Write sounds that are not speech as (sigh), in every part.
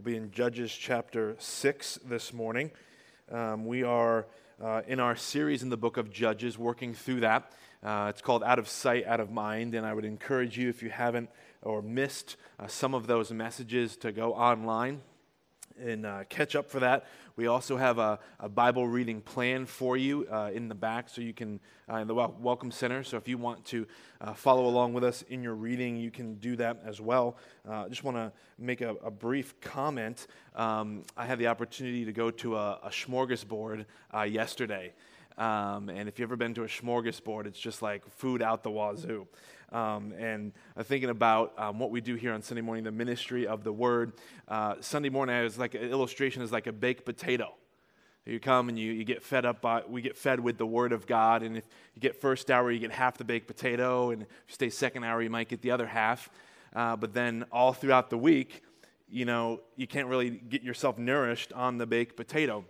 We'll be in Judges chapter 6 this morning. Um, we are uh, in our series in the book of Judges, working through that. Uh, it's called Out of Sight, Out of Mind, and I would encourage you, if you haven't or missed uh, some of those messages, to go online and uh, catch up for that. We also have a, a Bible reading plan for you uh, in the back, so you can, uh, in the Welcome Center. So if you want to uh, follow along with us in your reading, you can do that as well. Uh, I just want to make a, a, brief comment. Um, I had the opportunity to go to a, a smorgasbord uh, yesterday. Um, and if you've ever been to a smorgasbord, it's just like food out the wazoo. Um, and I'm thinking about um, what we do here on Sunday morning, the ministry of the Word. Uh, Sunday morning is like an illustration is like a baked potato. You come and you, you get fed up by, we get fed with the Word of God. And if you get first hour, you get half the baked potato. And if you stay second hour, you might get the other half. Uh, but then all throughout the week, you know, you can't really get yourself nourished on the baked potato.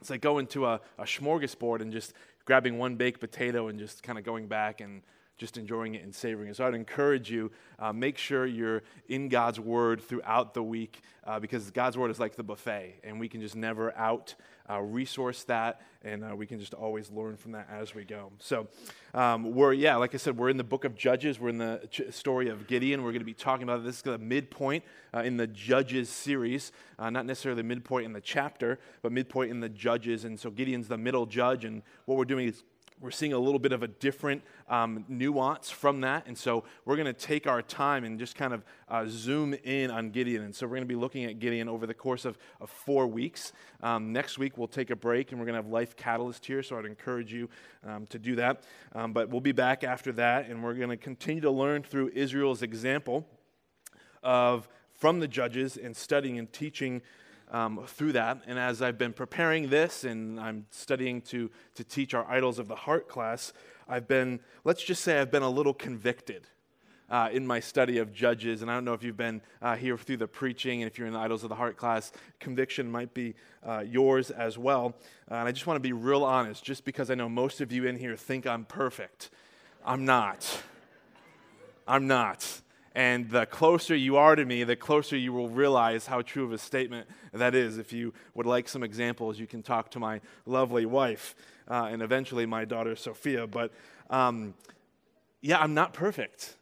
It's like going to a, a smorgasbord and just grabbing one baked potato and just kind of going back and just enjoying it and savoring it. So I'd encourage you, uh, make sure you're in God's Word throughout the week uh, because God's Word is like the buffet, and we can just never out uh, resource that, and uh, we can just always learn from that as we go. So um, we're, yeah, like I said, we're in the book of Judges. We're in the ch- story of Gideon. We're going to be talking about this is the midpoint uh, in the Judges series, uh, not necessarily midpoint in the chapter, but midpoint in the Judges. And so Gideon's the middle judge, and what we're doing is we're seeing a little bit of a different um, nuance from that. And so we're going to take our time and just kind of uh, zoom in on Gideon. And so we're going to be looking at Gideon over the course of, of four weeks. Um, next week, we'll take a break and we're going to have Life Catalyst here. So I'd encourage you um, to do that. Um, but we'll be back after that and we're going to continue to learn through Israel's example of from the judges and studying and teaching um, through that. And as I've been preparing this and I'm studying to, to teach our Idols of the Heart class, I've been, let's just say, I've been a little convicted. Uh, in my study of Judges, and I don't know if you've been uh, here through the preaching, and if you're in the Idols of the Heart class, conviction might be uh, yours as well. Uh, and I just want to be real honest, just because I know most of you in here think I'm perfect. I'm not. I'm not. And the closer you are to me, the closer you will realize how true of a statement that is. If you would like some examples, you can talk to my lovely wife uh, and eventually my daughter Sophia. But um, yeah, I'm not perfect,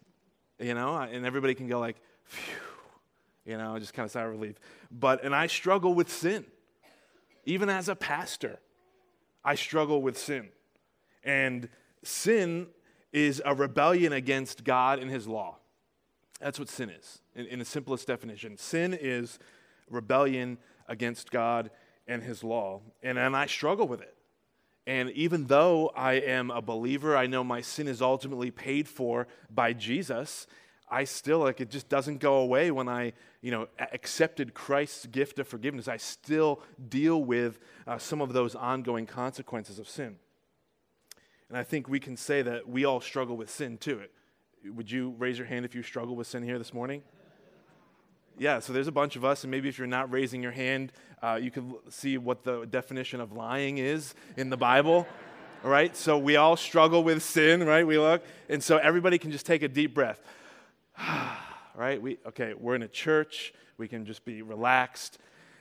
you know, and everybody can go like, phew, you know, just kind of sigh of relief. But, and I struggle with sin. Even as a pastor, I struggle with sin. And sin is a rebellion against God and his law. That's what sin is, in, in the simplest definition. Sin is rebellion against God and His law. And, and I struggle with it. And even though I am a believer, I know my sin is ultimately paid for by Jesus. I still like it just doesn't go away when I, you know, accepted Christ's gift of forgiveness. I still deal with uh, some of those ongoing consequences of sin. And I think we can say that we all struggle with sin too. Would you raise your hand if you struggle with sin here this morning? Yeah, so there's a bunch of us, and maybe if you're not raising your hand, uh, you can see what the definition of lying is in the Bible. All right, so we all struggle with sin, right? We look, and so everybody can just take a deep breath. (sighs) right? We okay. We're in a church. We can just be relaxed,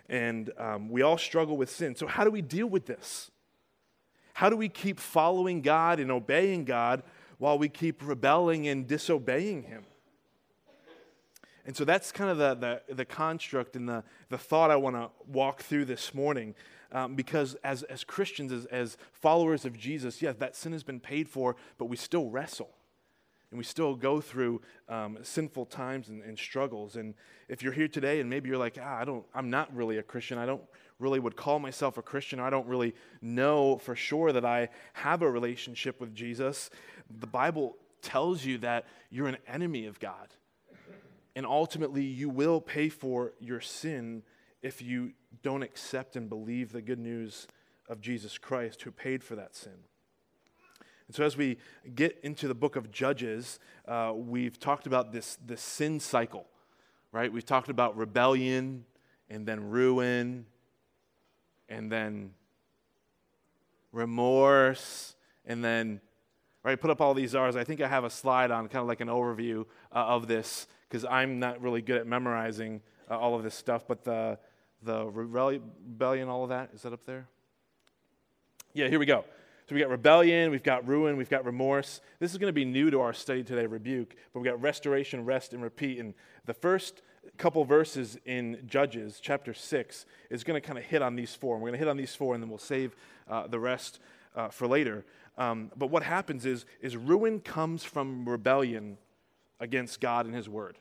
and um, we all struggle with sin. So how do we deal with this? How do we keep following God and obeying God while we keep rebelling and disobeying Him. And so that's kind of the, the, the construct and the, the thought I want to walk through this morning. Um, because as, as Christians, as, as followers of Jesus, yes, that sin has been paid for, but we still wrestle. And we still go through um, sinful times and, and, struggles. And if you're here today and maybe you're like, ah, I don't, I'm not really a Christian, I don't really would call myself a Christian, I don't really know for sure that I have a relationship with Jesus, the Bible tells you that you're an enemy of God. And ultimately, you will pay for your sin if you don't accept and believe the good news of Jesus Christ who paid for that sin. And so, as we get into the book of Judges, uh, we've talked about this, this sin cycle, right? We've talked about rebellion and then ruin and then remorse and then right? Put up all these R's. I think I have a slide on kind of like an overview uh, of this because I'm not really good at memorizing uh, all of this stuff, but the, the rebellion, all of that, is that up there? Yeah, here we go. So we got rebellion, we've got ruin, we've got remorse. This is going to be new to our study today, rebuke, but we've got restoration, rest, and repeat. And the first couple verses in Judges, chapter 6, is going to kind of hit on these four. And we're going to hit on these four, and then we'll save uh, the rest uh, for later. Um, but what happens is, is ruin comes from rebellion against God and His Word.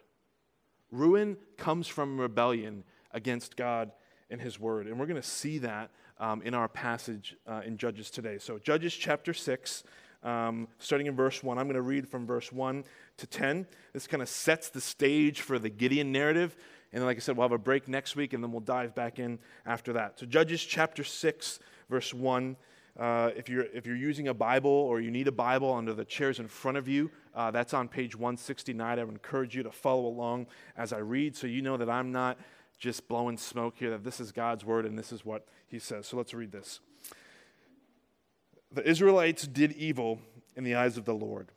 Ruin comes from rebellion against God and His Word. And we're going to see that um, in our passage uh, in Judges today. So, Judges chapter 6, um, starting in verse 1. I'm going to read from verse 1 to 10. This kind of sets the stage for the Gideon narrative. And then, like I said, we'll have a break next week, and then we'll dive back in after that. So, Judges chapter 6, verse 1. Uh, if, you're, if you're using a Bible or you need a Bible under the chairs in front of you, uh, that's on page 169. I would encourage you to follow along as I read so you know that I'm not just blowing smoke here, that this is God's word and this is what he says. So let's read this. The Israelites did evil in the eyes of the Lord.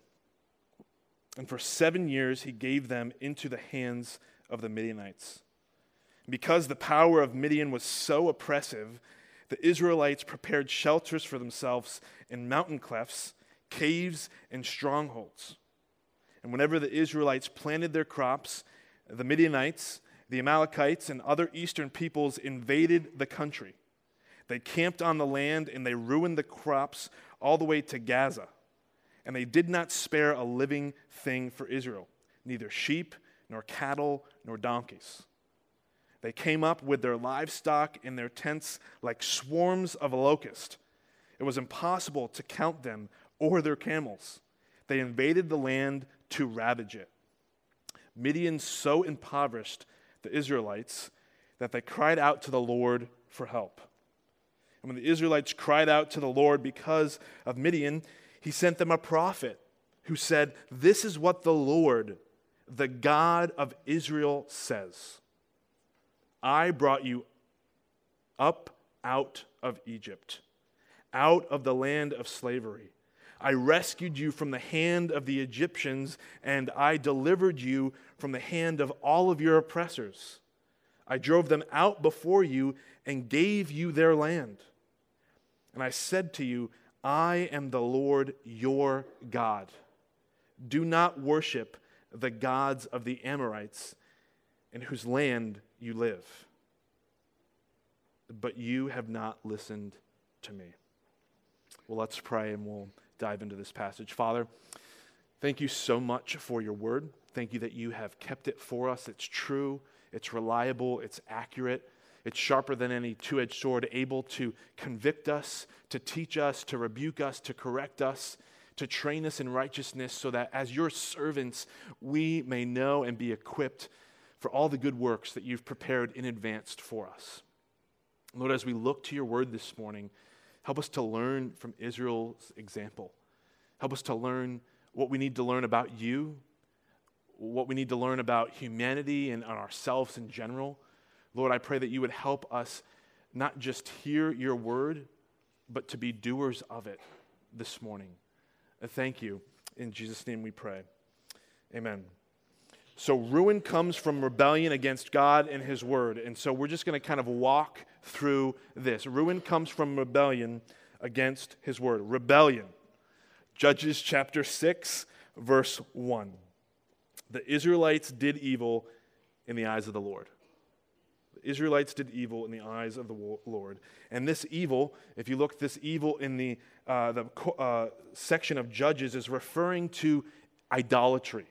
And for seven years he gave them into the hands of the Midianites. Because the power of Midian was so oppressive, the Israelites prepared shelters for themselves in mountain clefts, caves, and strongholds. And whenever the Israelites planted their crops, the Midianites, the Amalekites, and other eastern peoples invaded the country. They camped on the land and they ruined the crops all the way to Gaza. And they did not spare a living thing for Israel, neither sheep, nor cattle, nor donkeys. They came up with their livestock in their tents like swarms of a locust. It was impossible to count them or their camels. They invaded the land to ravage it. Midian so impoverished the Israelites that they cried out to the Lord for help. And when the Israelites cried out to the Lord because of Midian, he sent them a prophet who said, This is what the Lord, the God of Israel, says I brought you up out of Egypt, out of the land of slavery. I rescued you from the hand of the Egyptians, and I delivered you from the hand of all of your oppressors. I drove them out before you and gave you their land. And I said to you, I am the Lord your God. Do not worship the gods of the Amorites in whose land you live. But you have not listened to me. Well, let's pray and we'll dive into this passage. Father, thank you so much for your word. Thank you that you have kept it for us. It's true, it's reliable, it's accurate. It's sharper than any two edged sword, able to convict us, to teach us, to rebuke us, to correct us, to train us in righteousness, so that as your servants, we may know and be equipped for all the good works that you've prepared in advance for us. Lord, as we look to your word this morning, help us to learn from Israel's example. Help us to learn what we need to learn about you, what we need to learn about humanity and ourselves in general. Lord, I pray that you would help us not just hear your word, but to be doers of it this morning. Uh, thank you. In Jesus' name we pray. Amen. So, ruin comes from rebellion against God and His Word. And so, we're just going to kind of walk through this. Ruin comes from rebellion against His Word. Rebellion. Judges chapter 6, verse 1. The Israelites did evil in the eyes of the Lord. Israelites did evil in the eyes of the Lord. And this evil, if you look, this evil in the, uh, the uh, section of Judges is referring to idolatry.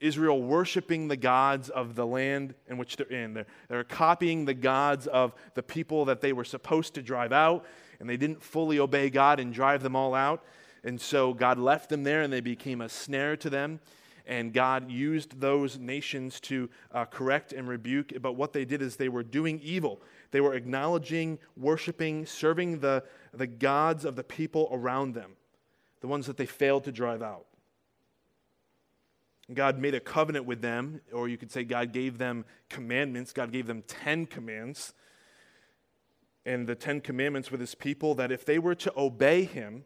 Israel worshiping the gods of the land in which they're in. They're, they're copying the gods of the people that they were supposed to drive out, and they didn't fully obey God and drive them all out. And so God left them there, and they became a snare to them. And God used those nations to uh, correct and rebuke. But what they did is they were doing evil. They were acknowledging, worshiping, serving the, the gods of the people around them, the ones that they failed to drive out. God made a covenant with them, or you could say God gave them commandments. God gave them 10 commands. And the 10 commandments with his people that if they were to obey him,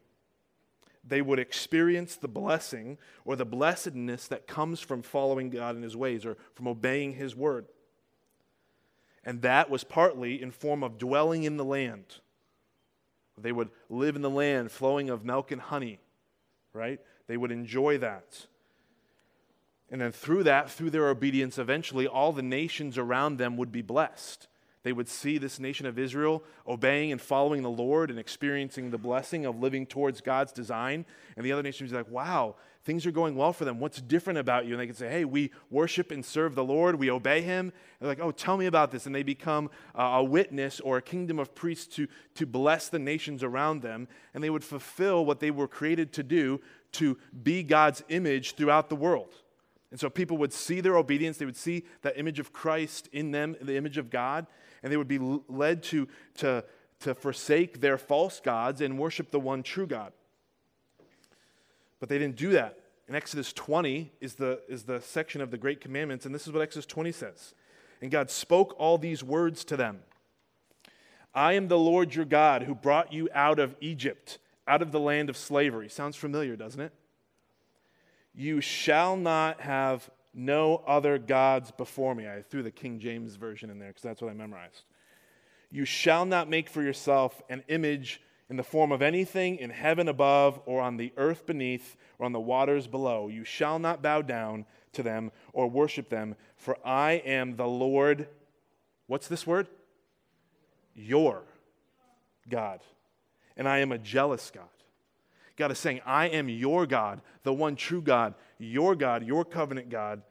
they would experience the blessing or the blessedness that comes from following God in his ways or from obeying his word. And that was partly in form of dwelling in the land. They would live in the land flowing of milk and honey, right? They would enjoy that. And then through that, through their obedience, eventually all the nations around them would be blessed. They would see this nation of Israel obeying and following the Lord and experiencing the blessing of living towards God's design. And the other nations would be like, wow, things are going well for them. What's different about you? And they could say, hey, we worship and serve the Lord, we obey Him. And they're like, oh, tell me about this. And they become uh, a witness or a kingdom of priests to, to bless the nations around them. And they would fulfill what they were created to do to be God's image throughout the world. And so people would see their obedience, they would see that image of Christ in them, the image of God, and they would be led to, to, to forsake their false gods and worship the one true God. But they didn't do that. In Exodus 20 is the, is the section of the Great Commandments, and this is what Exodus 20 says. And God spoke all these words to them I am the Lord your God who brought you out of Egypt, out of the land of slavery. Sounds familiar, doesn't it? You shall not have no other gods before me. I threw the King James version in there because that's what I memorized. You shall not make for yourself an image in the form of anything in heaven above, or on the earth beneath, or on the waters below. You shall not bow down to them or worship them, for I am the Lord. What's this word? Your God. And I am a jealous God. God is saying, I am your God, the one true God, your God, your covenant God,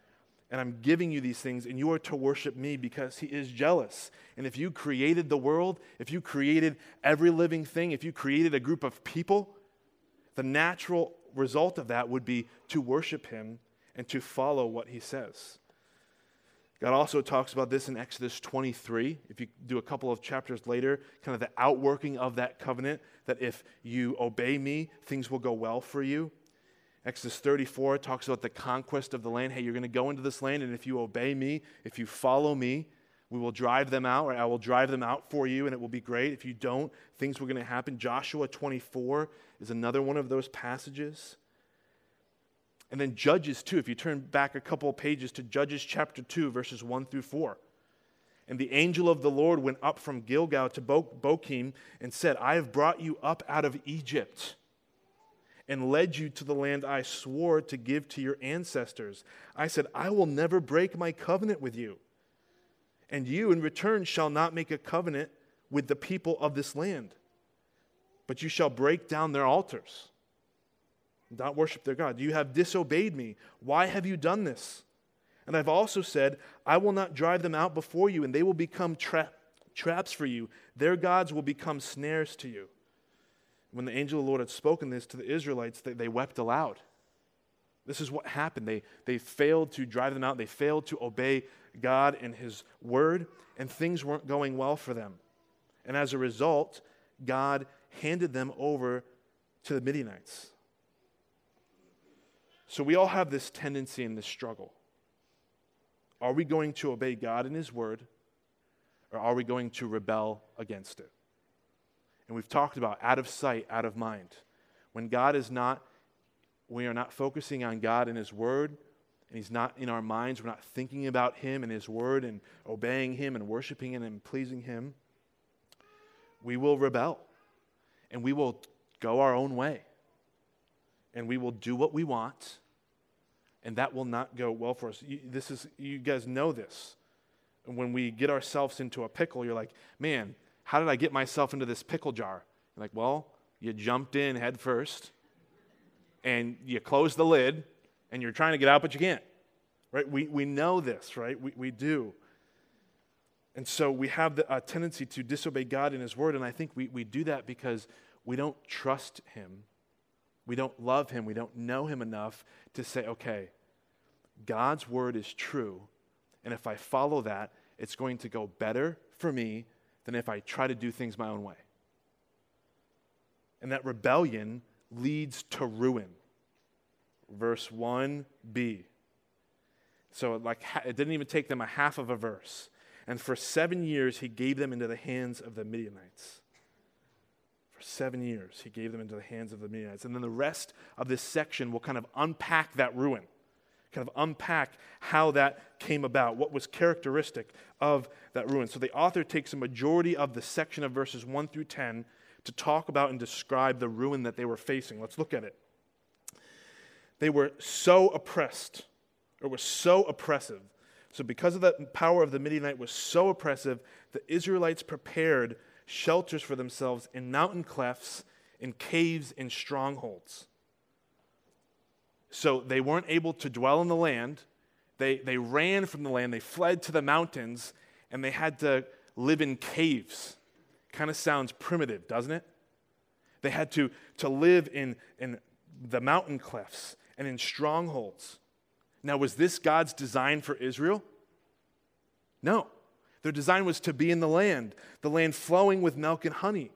and I'm giving you these things, and you are to worship me because he is jealous. And if you created the world, if you created every living thing, if you created a group of people, the natural result of that would be to worship him and to follow what he says. God also talks about this in Exodus 23. If you do a couple of chapters later, kind of the outworking of that covenant, that if you obey me, things will go well for you. Exodus 34 talks about the conquest of the land. Hey, you're going to go into this land, and if you obey me, if you follow me, we will drive them out, or I will drive them out for you, and it will be great. If you don't, things were going to happen. Joshua 24 is another one of those passages. And then Judges 2, if you turn back a couple of pages to Judges chapter 2, verses 1 through 4. And the angel of the Lord went up from Gilgal to Bo- Bochim and said, I have brought you up out of Egypt and led you to the land I swore to give to your ancestors. I said, I will never break my covenant with you. And you, in return, shall not make a covenant with the people of this land, but you shall break down their altars not worship their God. You have disobeyed me. Why have you done this? And I've also said, I will not drive them out before you, and they will become tra- traps for you. Their gods will become snares to you. When the angel of the Lord had spoken this to the Israelites, they, they wept aloud. This is what happened. They, they failed to drive them out, they failed to obey God and His word, and things weren't going well for them. And as a result, God handed them over to the Midianites. So we all have this tendency and this struggle. Are we going to obey God and His word, or are we going to rebel against it? And we've talked about out of sight, out of mind. When God is not, we are not focusing on God and His word, and He's not in our minds, we're not thinking about Him and His word and obeying Him and worshiping Him and pleasing Him, we will rebel and we will go our own way and we will do what we want, and that will not go well for us. You, this is, you guys know this. When we get ourselves into a pickle, you're like, man, how did I get myself into this pickle jar? You're like, well, you jumped in head first, and you close the lid, and you're trying to get out, but you can't. Right? We, we know this, right? We, we do. And so we have the, a tendency to disobey God and His Word, and I think we, we do that because we don't trust Him we don't love him. We don't know him enough to say, okay, God's word is true. And if I follow that, it's going to go better for me than if I try to do things my own way. And that rebellion leads to ruin. Verse 1b. So, like, it didn't even take them a half of a verse. And for seven years, he gave them into the hands of the Midianites. For seven years, he gave them into the hands of the Midianites. And then the rest of this section will kind of unpack that ruin. Kind of unpack how that came about, what was characteristic of that ruin. So the author takes a majority of the section of verses 1 through 10 to talk about and describe the ruin that they were facing. Let's look at it. They were so oppressed, or were so oppressive. So, because of the power of the Midianite was so oppressive, the Israelites prepared shelters for themselves in mountain clefts, in caves, in strongholds. So they weren't able to dwell in the land. They, they ran from the land, they fled to the mountains, and they had to live in caves. Kind of sounds primitive, doesn't it? They had to, to live in, in the mountain clefts and in strongholds. Now, was this God's design for Israel? No. Their design was to be in the land, the land flowing with milk and honey.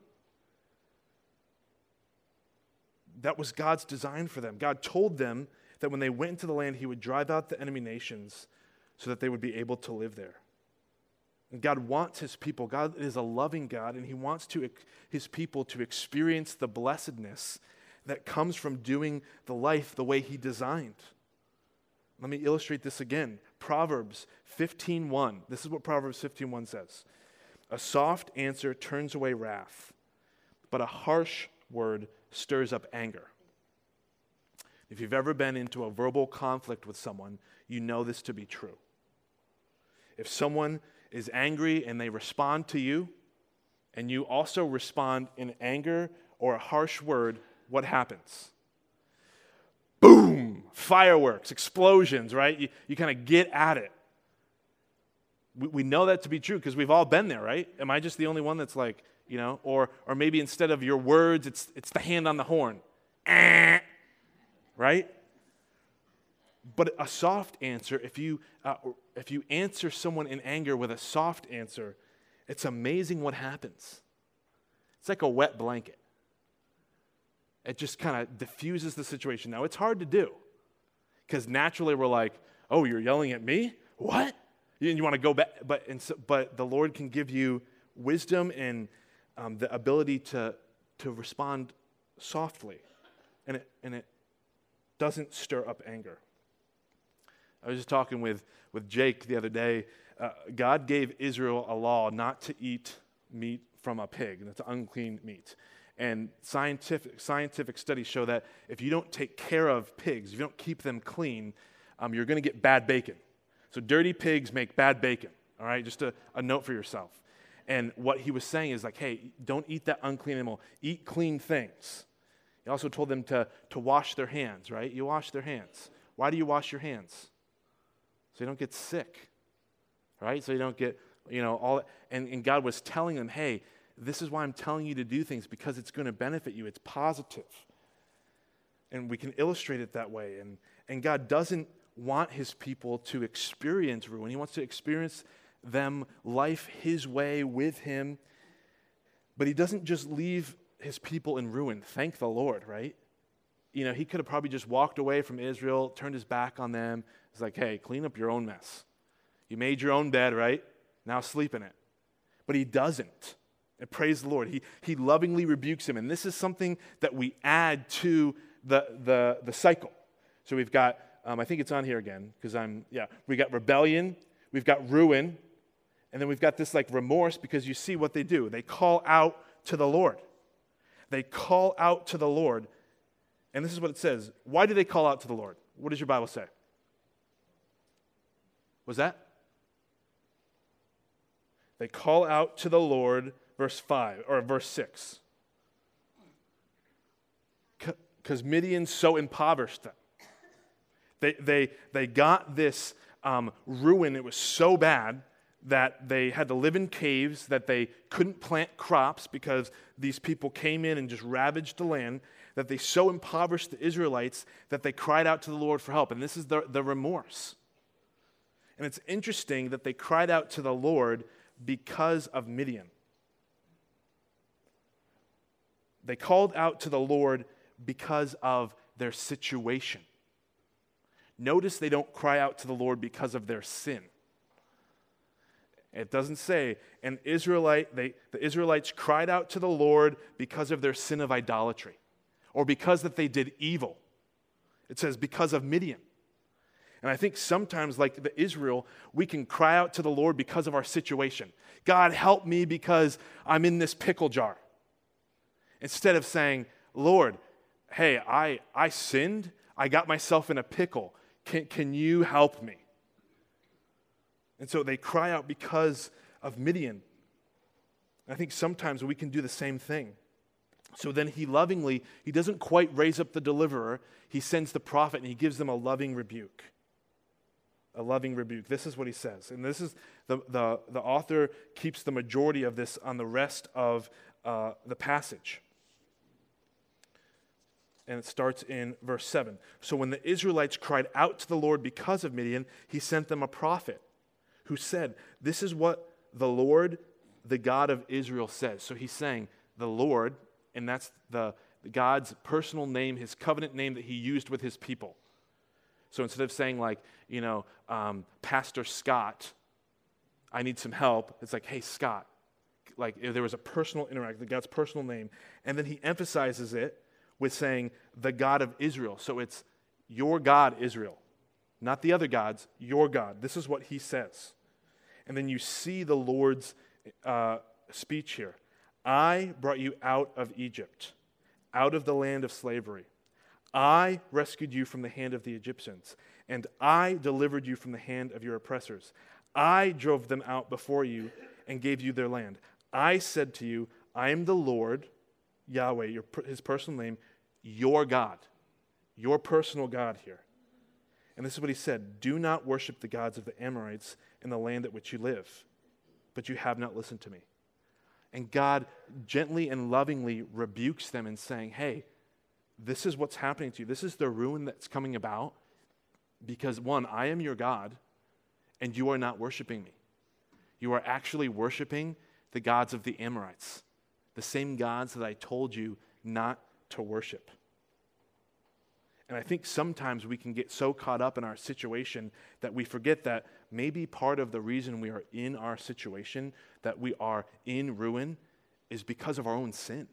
That was God's design for them. God told them that when they went into the land, He would drive out the enemy nations so that they would be able to live there. And God wants His people. God is a loving God, and He wants to, His people to experience the blessedness that comes from doing the life the way He designed. Let me illustrate this again. Proverbs 15:1. This is what Proverbs 15:1 says. A soft answer turns away wrath, but a harsh word stirs up anger. If you've ever been into a verbal conflict with someone, you know this to be true. If someone is angry and they respond to you, and you also respond in anger or a harsh word, what happens? Boom! Fireworks, explosions, right? You, you kind of get at it. We, we know that to be true because we've all been there, right? Am I just the only one that's like, you know, or, or maybe instead of your words, it's, it's the hand on the horn. Eh, right? But a soft answer, if you, uh, if you answer someone in anger with a soft answer, it's amazing what happens. It's like a wet blanket. It just kind of diffuses the situation. Now, it's hard to do because naturally we're like, oh, you're yelling at me? What? And you want to go back. But, so, but the Lord can give you wisdom and um, the ability to, to respond softly. And it, and it doesn't stir up anger. I was just talking with, with Jake the other day. Uh, God gave Israel a law not to eat meat from a pig, and it's unclean meat. And scientific, scientific studies show that if you don't take care of pigs, if you don't keep them clean, um, you're going to get bad bacon. So dirty pigs make bad bacon, all right? Just a, a note for yourself. And what he was saying is like, hey, don't eat that unclean animal. Eat clean things. He also told them to, to wash their hands, right? You wash their hands. Why do you wash your hands? So you don't get sick, right? So you don't get, you know, all and, and God was telling them, hey, this is why I'm telling you to do things because it's going to benefit you. It's positive. And we can illustrate it that way. And, and God doesn't want his people to experience ruin. He wants to experience them life his way with him. But he doesn't just leave his people in ruin. Thank the Lord, right? You know, he could have probably just walked away from Israel, turned his back on them. It's like, hey, clean up your own mess. You made your own bed, right? Now sleep in it. But he doesn't. And praise the Lord. He, he lovingly rebukes him. And this is something that we add to the, the, the cycle. So we've got, um, I think it's on here again, because I'm, yeah, we got rebellion, we've got ruin, and then we've got this like remorse because you see what they do. They call out to the Lord. They call out to the Lord. And this is what it says. Why do they call out to the Lord? What does your Bible say? Was that? They call out to the Lord verse 5 or verse 6. Because Midian so impoverished them. They, they, they got this um, ruin, it was so bad that they had to live in caves, that they couldn't plant crops because these people came in and just ravaged the land, that they so impoverished the Israelites that they cried out to the Lord for help. And this is the, the remorse. And it's interesting that they cried out to the Lord because of Midian. They called out to the Lord because of their situation. Notice they don't cry out to the Lord because of their sin. It doesn't say, and Israelite, they, the Israelites cried out to the Lord because of their sin of idolatry or because that they did evil. It says because of Midian. And I think sometimes, like the Israel, we can cry out to the Lord because of our situation. God, help me because I'm in this pickle jar. Instead of saying, Lord, hey, I, I sinned. I got myself in a pickle. Can, can you help me? And so they cry out because of Midian. I think sometimes we can do the same thing. So then he lovingly, he doesn't quite raise up the deliverer. He sends the prophet and he gives them a loving rebuke. A loving rebuke. This is what he says. And this is the, the, the author keeps the majority of this on the rest of uh, the passage. And it starts in verse 7. So when the Israelites cried out to the Lord because of Midian, he sent them a prophet who said, This is what the Lord, the God of Israel, says. So he's saying, The Lord, and that's the God's personal name, his covenant name that he used with his people. So instead of saying, like, you know, um, Pastor Scott, I need some help, it's like, hey, Scott. Like, there was a personal interaction, God's personal name. And then he emphasizes it with saying, the God of Israel. So it's your God, Israel, not the other gods, your God. This is what he says. And then you see the Lord's uh, speech here. I brought you out of Egypt, out of the land of slavery. I rescued you from the hand of the Egyptians, and I delivered you from the hand of your oppressors. I drove them out before you and gave you their land. I said to you, I am the Lord, Yahweh, your, his personal name, your God, your personal God here. And this is what he said Do not worship the gods of the Amorites in the land at which you live, but you have not listened to me. And God gently and lovingly rebukes them in saying, Hey, this is what's happening to you. This is the ruin that's coming about because, one, I am your God, and you are not worshiping me. You are actually worshiping the gods of the Amorites, the same gods that I told you not to worship. And I think sometimes we can get so caught up in our situation that we forget that maybe part of the reason we are in our situation, that we are in ruin, is because of our own sin.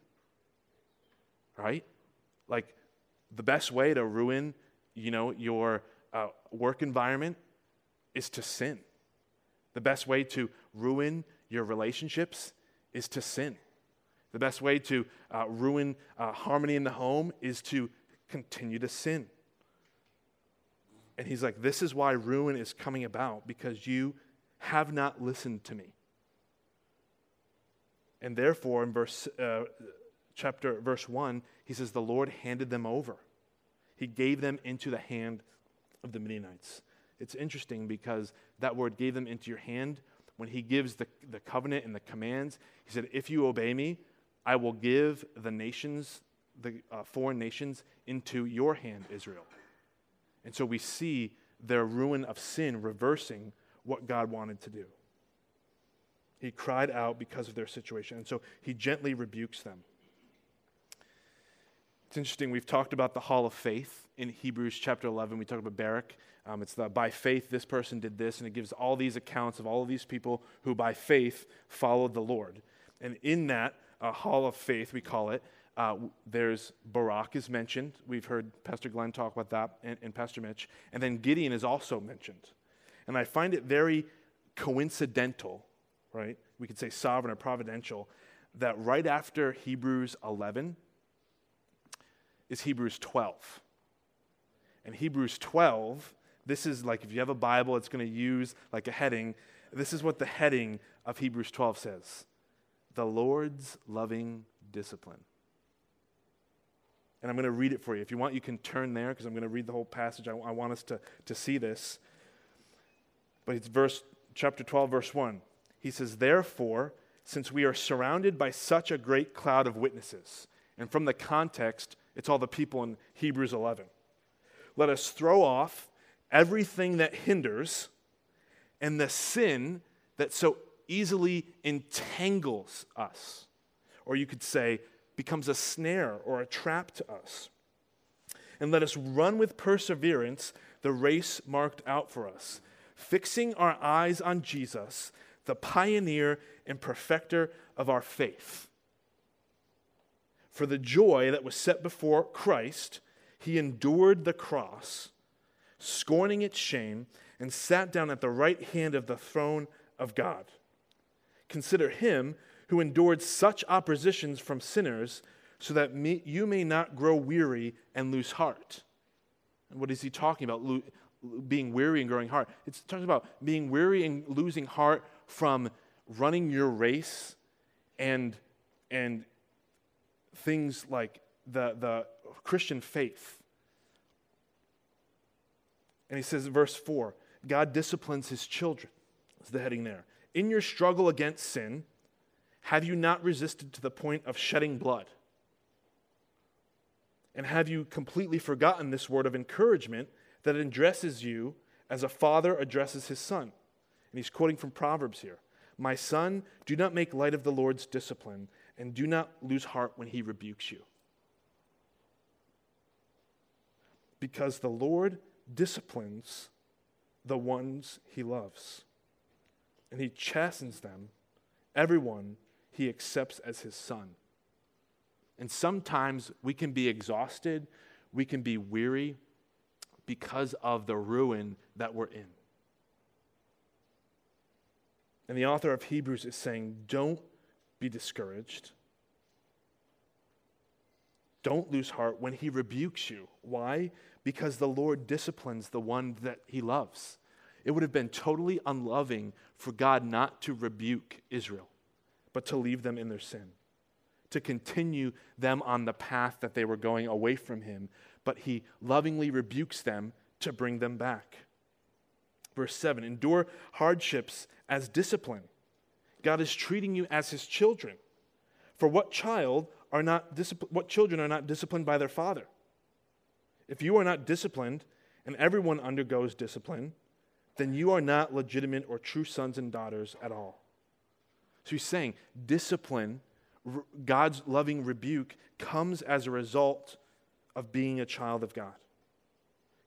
Right? Like the best way to ruin, you know, your uh, work environment is to sin. The best way to ruin your relationships is to sin. The best way to uh, ruin uh, harmony in the home is to continue to sin. And he's like, This is why ruin is coming about, because you have not listened to me. And therefore, in verse, uh, chapter, verse 1, he says, The Lord handed them over. He gave them into the hand of the Midianites. It's interesting because that word gave them into your hand. When he gives the, the covenant and the commands, he said, If you obey me, I will give the nations, the uh, foreign nations, into your hand, Israel. And so we see their ruin of sin reversing what God wanted to do. He cried out because of their situation. And so he gently rebukes them. It's interesting. We've talked about the hall of faith in Hebrews chapter 11. We talked about Barak. Um, it's the by faith this person did this, and it gives all these accounts of all of these people who by faith followed the Lord. And in that uh, hall of faith, we call it, uh, there's Barak is mentioned. We've heard Pastor Glenn talk about that and, and Pastor Mitch. And then Gideon is also mentioned. And I find it very coincidental, right? We could say sovereign or providential, that right after Hebrews 11 is Hebrews 12. And Hebrews 12, this is like if you have a Bible, it's going to use like a heading. This is what the heading of Hebrews 12 says The Lord's loving discipline. And I'm going to read it for you. If you want, you can turn there because I'm going to read the whole passage. I, I, want us to, to see this. But it's verse, chapter 12, verse 1. He says, Therefore, since we are surrounded by such a great cloud of witnesses, and from the context, it's all the people in Hebrews 11, let us throw off everything that hinders and the sin that so easily entangles us. Or you could say, becomes a snare or a trap to us. And let us run with perseverance the race marked out for us, fixing our eyes on Jesus, the pioneer and perfecter of our faith. For the joy that was set before Christ, he endured the cross, scorning its shame, and sat down at the right hand of the throne of God. Consider him who endured such oppositions from sinners, so that me, you may not grow weary and lose heart. And what is he talking about? Lo- being weary and growing heart. It's talking about being weary and losing heart from running your race and, and things like the, the Christian faith. And he says verse 4 God disciplines his children. That's the heading there. In your struggle against sin, have you not resisted to the point of shedding blood? And have you completely forgotten this word of encouragement that addresses you as a father addresses his son? And he's quoting from Proverbs here My son, do not make light of the Lord's discipline, and do not lose heart when he rebukes you. Because the Lord disciplines the ones he loves, and he chastens them, everyone he accepts as his son. And sometimes we can be exhausted, we can be weary because of the ruin that we're in. And the author of Hebrews is saying, don't be discouraged. Don't lose heart when he rebukes you. Why? Because the Lord disciplines the one that he loves. It would have been totally unloving for God not to rebuke Israel, but to leave them in their sin, to continue them on the path that they were going away from him. But he lovingly rebukes them to bring them back. Verse 7 Endure hardships as discipline. God is treating you as his children. For what child are not discipl- what children are not disciplined by their father? If you are not disciplined, and everyone undergoes discipline, then you are not legitimate or true sons and daughters at all. So he's saying discipline, God's loving rebuke, comes as a result of being a child of God.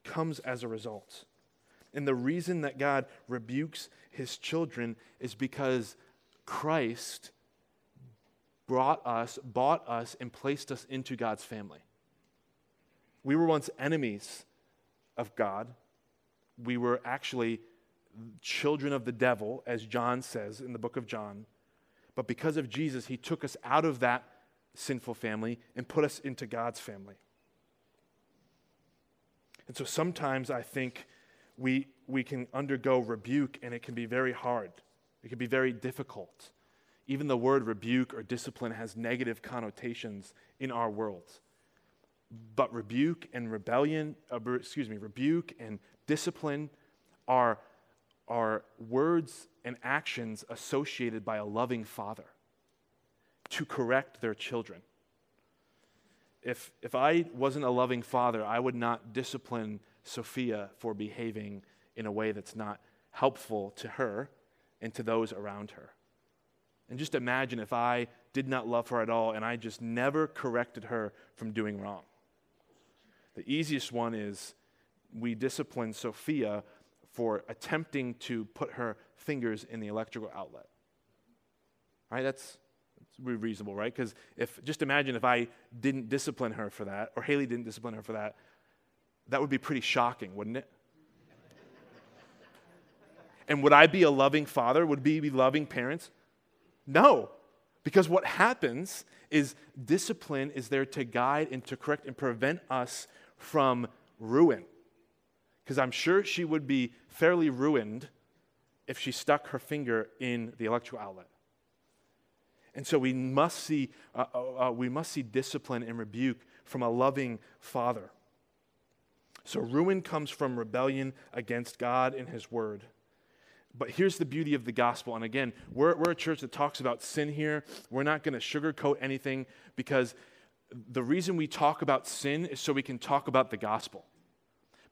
Comes as a result. And the reason that God rebukes his children is because Christ brought us, bought us, and placed us into God's family. We were once enemies of God. We were actually children of the devil, as John says in the book of John. But because of Jesus, he took us out of that sinful family and put us into God's family. And so sometimes I think we, we can undergo rebuke and it can be very hard. It can be very difficult. Even the word rebuke or discipline has negative connotations in our world. But rebuke and rebellion, uh, excuse me, rebuke and discipline are, are words and actions associated by a loving father to correct their children. If, if I wasn't a loving father, I would not discipline Sophia for behaving in a way that's not helpful to her and to those around her. And just imagine if I did not love her at all and I just never corrected her from doing wrong. The easiest one is we discipline Sophia for attempting to put her fingers in the electrical outlet. Right? That's, that's reasonable, right? Because if just imagine if I didn't discipline her for that, or Haley didn't discipline her for that, that would be pretty shocking, wouldn't it? and would I be a loving father? Would we be loving parents? No, because what happens is discipline is there to guide and to correct and prevent us from ruin. Because I'm sure she would be fairly ruined if she stuck her finger in the electrical outlet. And so we must see, uh, uh, uh we must see discipline and rebuke from a loving father. So ruin comes from rebellion against God and His word. But here's the beauty of the gospel. And again, we're, we're a church that talks about sin here. We're not going to sugarcoat anything because the reason we talk about sin is so we can talk about the gospel.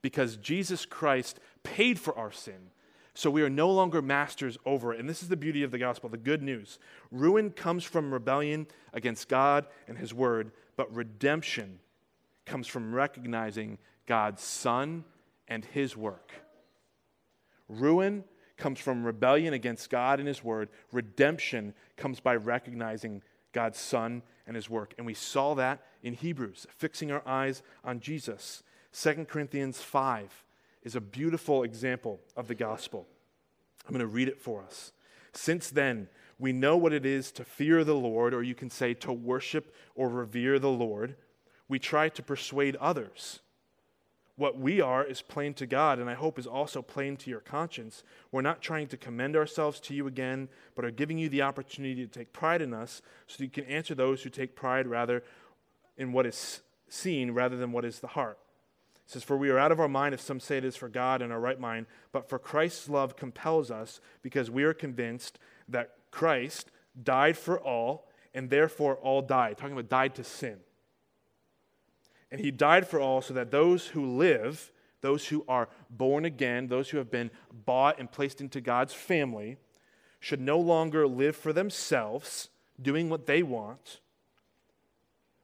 Because Jesus Christ paid for our sin. So we are no longer masters over it. And this is the beauty of the gospel, the good news. Ruin comes from rebellion against God and his word, but redemption comes from recognizing God's Son and his work. Ruin comes from rebellion against God and his word. Redemption comes by recognizing God's Son and his work. And we saw that in Hebrews, fixing our eyes on Jesus. 2 Corinthians 5 is a beautiful example of the gospel. I'm going to read it for us. Since then, we know what it is to fear the Lord, or you can say to worship or revere the Lord. We try to persuade others. What we are is plain to God, and I hope is also plain to your conscience. We're not trying to commend ourselves to you again, but are giving you the opportunity to take pride in us so you can answer those who take pride rather in what is seen rather than what is the heart. It says, For we are out of our mind if some say it is for God and our right mind, but for Christ's love compels us because we are convinced that Christ died for all and therefore all died. Talking about died to sin. And he died for all so that those who live, those who are born again, those who have been bought and placed into God's family, should no longer live for themselves, doing what they want,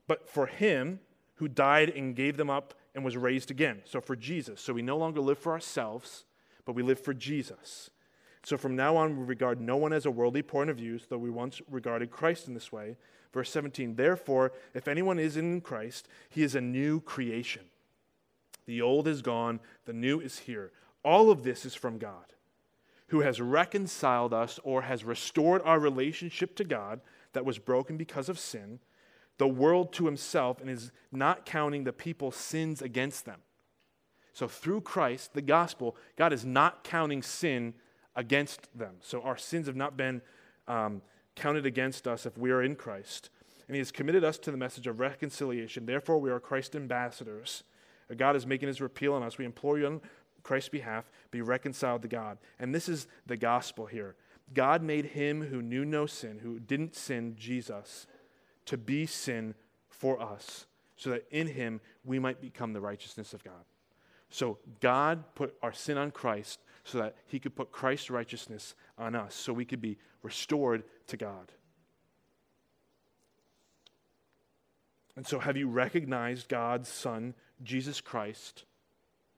but for him who died and gave them up and was raised again. So for Jesus. So we no longer live for ourselves, but we live for Jesus. So from now on, we regard no one as a worldly point of view, though we once regarded Christ in this way. Verse 17, therefore, if anyone is in Christ, he is a new creation. The old is gone, the new is here. All of this is from God, who has reconciled us or has restored our relationship to God that was broken because of sin, the world to himself, and is not counting the people's sins against them. So through Christ, the gospel, God is not counting sin against them. So our sins have not been um, counted against us if we are in Christ. And he has committed us to the message of reconciliation. Therefore, we are Christ's ambassadors. God is making his repeal on us. We implore you on Christ's behalf, be reconciled to God. And this is the gospel here. God made him who knew no sin, who didn't sin, Jesus, to be sin for us, so that in him we might become the righteousness of God. So God put our sin on Christ so that he could put Christ's righteousness on us, so we could be restored to God. And so, have you recognized God's Son, Jesus Christ,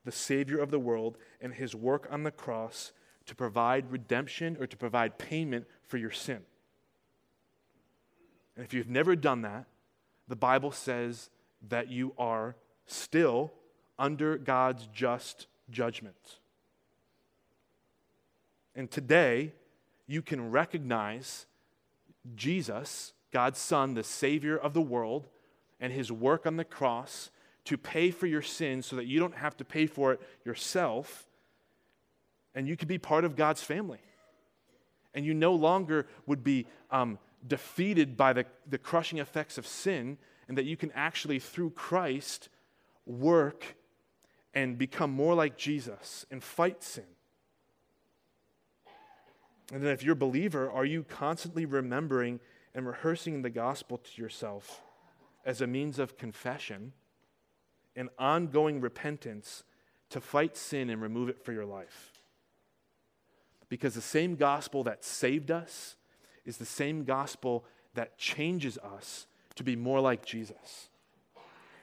the Savior of the world, and his work on the cross to provide redemption or to provide payment for your sin? And if you've never done that, the Bible says that you are still under God's just judgment. And today, you can recognize Jesus, God's Son, the Savior of the world, and his work on the cross to pay for your sins so that you don't have to pay for it yourself. And you can be part of God's family. And you no longer would be um, defeated by the, the crushing effects of sin, and that you can actually, through Christ, work and become more like Jesus and fight sin. And then, if you're a believer, are you constantly remembering and rehearsing the gospel to yourself as a means of confession and ongoing repentance to fight sin and remove it for your life? Because the same gospel that saved us is the same gospel that changes us to be more like Jesus.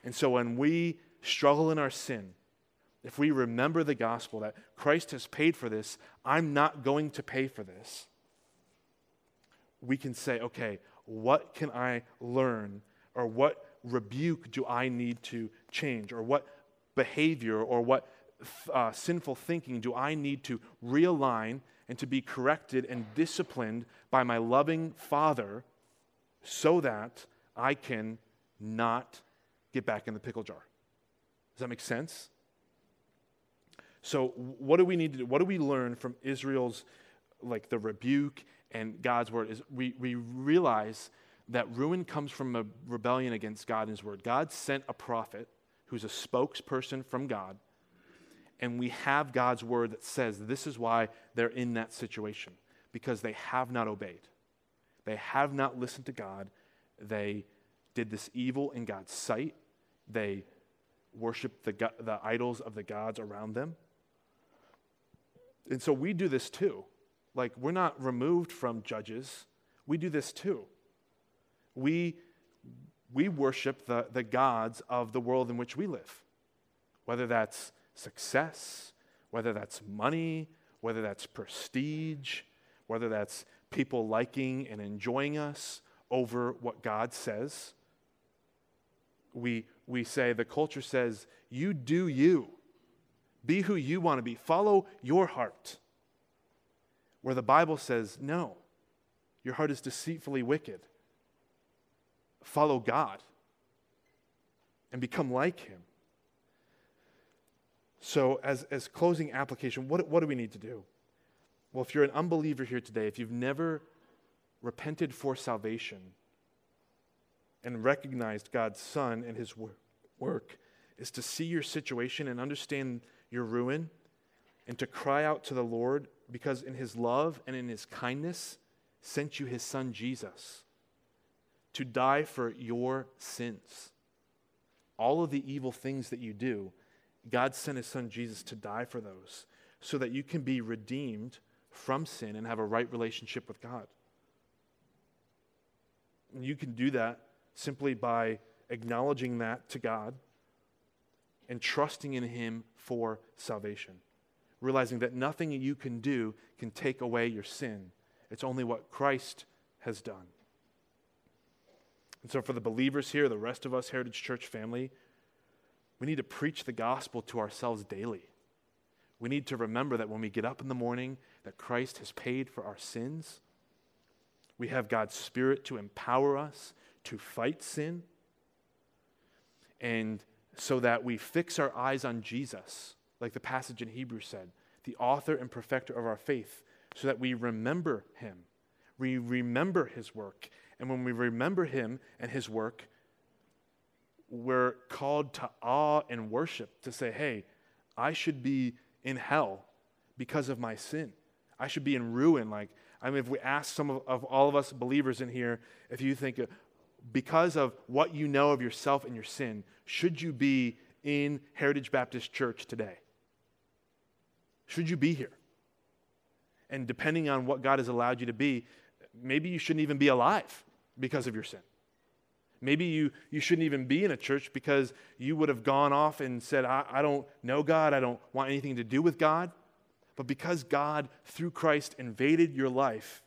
And so, when we struggle in our sin, if we remember the gospel that Christ has paid for this, I'm not going to pay for this, we can say, okay, what can I learn? Or what rebuke do I need to change? Or what behavior or what uh, sinful thinking do I need to realign and to be corrected and disciplined by my loving Father so that I can not get back in the pickle jar? Does that make sense? So, what do we need to do? What do we learn from Israel's, like the rebuke and God's word? Is we, we realize that ruin comes from a rebellion against God and His word. God sent a prophet who's a spokesperson from God, and we have God's word that says this is why they're in that situation because they have not obeyed. They have not listened to God. They did this evil in God's sight. They worshiped the, the idols of the gods around them. And so we do this too. Like, we're not removed from judges, we do this too. We, we worship the, the gods of the world in which we live, whether that's success, whether that's money, whether that's prestige, whether that's people liking and enjoying us over what God says. We, we say, the culture says, you do you. Be who you want to be. Follow your heart. Where the Bible says, no, your heart is deceitfully wicked. Follow God and become like Him. So, as, as closing application, what, what do we need to do? Well, if you're an unbeliever here today, if you've never repented for salvation and recognized God's Son and His wor- work, is to see your situation and understand your ruin and to cry out to the Lord because in His love and in His kindness sent you His Son Jesus to die for your sins. All of the evil things that you do, God sent His Son Jesus to die for those so that you can be redeemed from sin and have a right relationship with God. And you can do that simply by acknowledging that to God and trusting in Him for salvation. Realizing that nothing you can do can take away your sin, it's only what Christ has done. And so, for the believers here, the rest of us, Heritage Church family, we need to preach the gospel to ourselves daily. We need to remember that when we get up in the morning, that Christ has paid for our sins. We have God's Spirit to empower us to fight sin. And so that we fix our eyes on Jesus, like the passage in Hebrews said, the author and perfecter of our faith, so that we remember him. We remember his work. And when we remember him and his work, we're called to awe and worship to say, hey, I should be in hell because of my sin. I should be in ruin. Like, I mean, if we ask some of, of all of us believers in here, if you think, uh, because of what you know of yourself and your sin, should you be in Heritage Baptist Church today? Should you be here? And depending on what God has allowed you to be, maybe you shouldn't even be alive because of your sin. Maybe you, you shouldn't even be in a church because you would have gone off and said, I, I don't know God, I don't want anything to do with God. But because God, through Christ, invaded your life,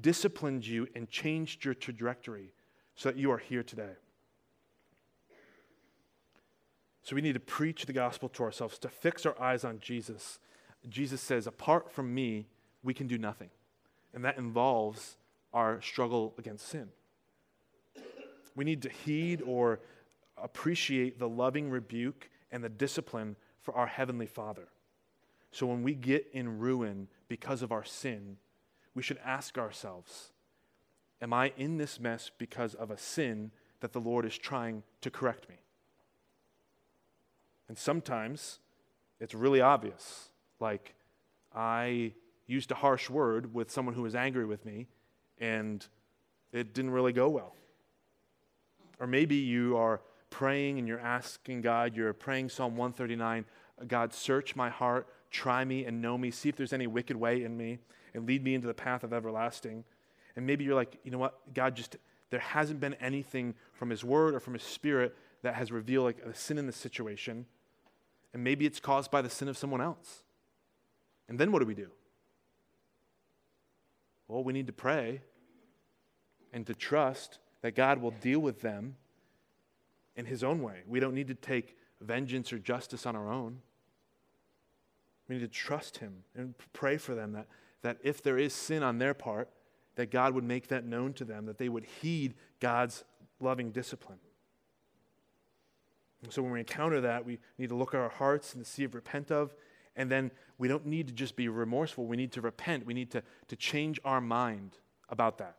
disciplined you, and changed your trajectory so that you are here today. So we need to preach the gospel to ourselves, to fix our eyes on Jesus. Jesus says, apart from me, we can do nothing. And that involves our struggle against sin. We need to heed or appreciate the loving rebuke and the discipline for our Heavenly Father. So when we get in ruin because of our sin, we should ask ourselves Am I in this mess because of a sin that the Lord is trying to correct me? And sometimes it's really obvious. Like, I used a harsh word with someone who was angry with me, and it didn't really go well. Or maybe you are praying and you're asking God, you're praying Psalm 139 God, search my heart, try me and know me, see if there's any wicked way in me, and lead me into the path of everlasting. And maybe you're like, you know what, God, just there hasn't been anything from His Word or from His Spirit that has revealed like a sin in the situation. And maybe it's caused by the sin of someone else. And then what do we do? Well, we need to pray and to trust that God will deal with them in His own way. We don't need to take vengeance or justice on our own. We need to trust Him and pray for them that, that if there is sin on their part, that God would make that known to them, that they would heed God's loving discipline. And so when we encounter that, we need to look at our hearts and see if repent of. And then we don't need to just be remorseful. We need to repent. We need to, to change our mind about that.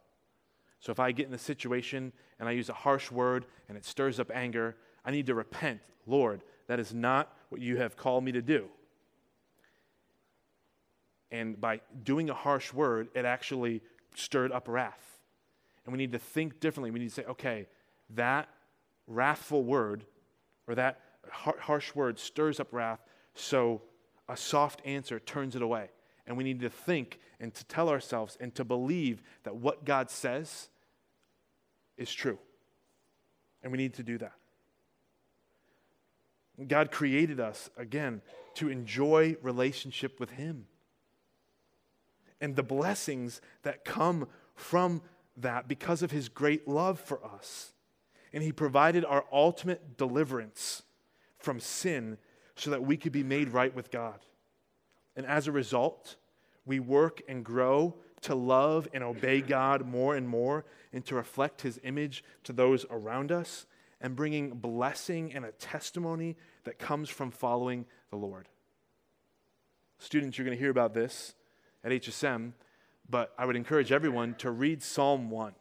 So if I get in a situation and I use a harsh word and it stirs up anger, I need to repent. Lord, that is not what you have called me to do. And by doing a harsh word, it actually stirred up wrath. And we need to think differently. We need to say, okay, that wrathful word or that harsh word stirs up wrath, so a soft answer turns it away. And we need to think and to tell ourselves and to believe that what God says is true. And we need to do that. God created us, again, to enjoy relationship with Him and the blessings that come from that because of his great love for us. And he provided our ultimate deliverance from sin so that we could be made right with God. And as a result, we work and grow to love and obey God more and more and to reflect his image to those around us and bringing blessing and a testimony that comes from following the Lord. Students, you're going to hear about this at HSM, but I would encourage everyone to read Psalm 1.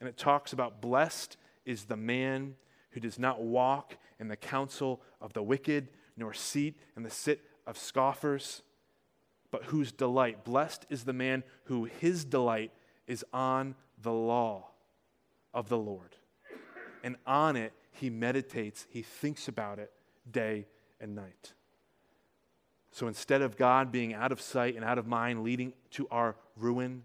And it talks about blessed is the man who does not walk in the counsel of the wicked, nor seat in the sit of scoffers but whose delight, blessed is the man who his delight is on the law of the Lord. And on it, he meditates, he thinks about it day and night. So instead of God being out of sight and out of mind, leading to our ruin,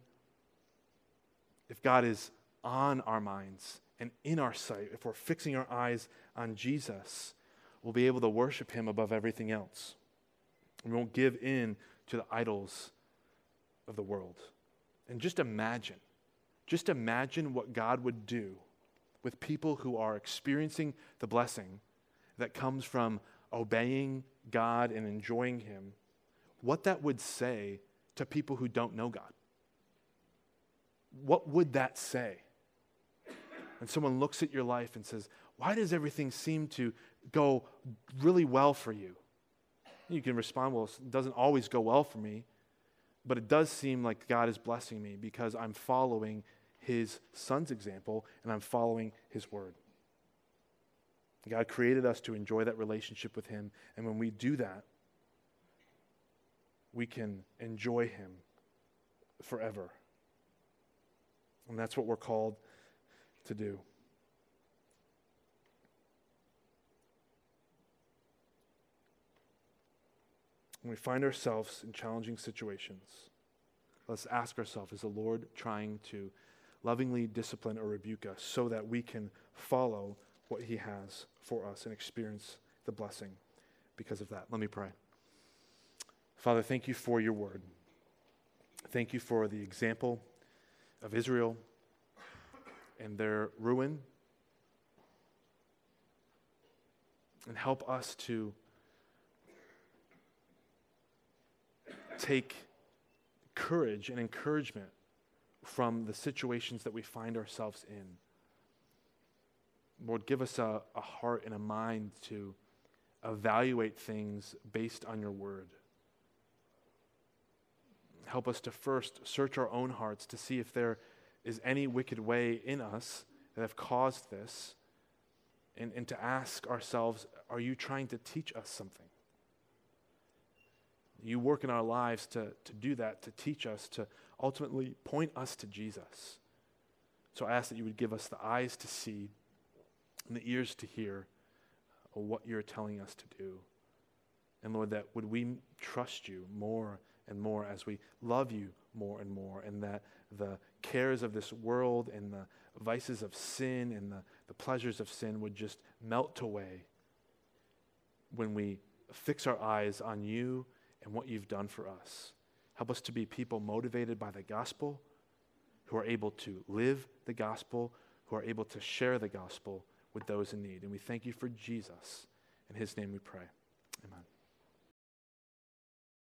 if God is on our minds and in our sight, if we're fixing our eyes on Jesus, we'll be able to worship him above everything else. We won't give in to the idols of the world. And just imagine, just imagine what God would do with people who are experiencing the blessing that comes from obeying God and enjoying Him, what that would say to people who don't know God. What would that say? When someone looks at your life and says, Why does everything seem to go really well for you? You can respond, well, it doesn't always go well for me, but it does seem like God is blessing me because I'm following his son's example and I'm following his word. God created us to enjoy that relationship with him, and when we do that, we can enjoy him forever. And that's what we're called to do. When we find ourselves in challenging situations, let's ask ourselves is the Lord trying to lovingly discipline or rebuke us so that we can follow what He has for us and experience the blessing because of that? Let me pray. Father, thank you for your word. Thank you for the example of Israel and their ruin. And help us to take courage and encouragement from the situations that we find ourselves in. Lord, give us a, a heart and a mind to evaluate things based on your word. Help us to first search our own hearts to see if there is any wicked way in us that have caused this, and, and to ask ourselves, are you trying to teach us something? You work in our lives to, to do that, to teach us, to ultimately point us to Jesus. So I ask that you would give us the eyes to see and the ears to hear uh, what you're telling us to do. And Lord, that would we trust you more and more as we love you more and more, and that the cares of this world and the vices of sin and the, the pleasures of sin would just melt away when we fix our eyes on you and what you've done for us. Help us to be people motivated by the gospel, who are able to live the gospel, who are able to share the gospel with those in need. And we thank you for Jesus. In his name we pray. Amen.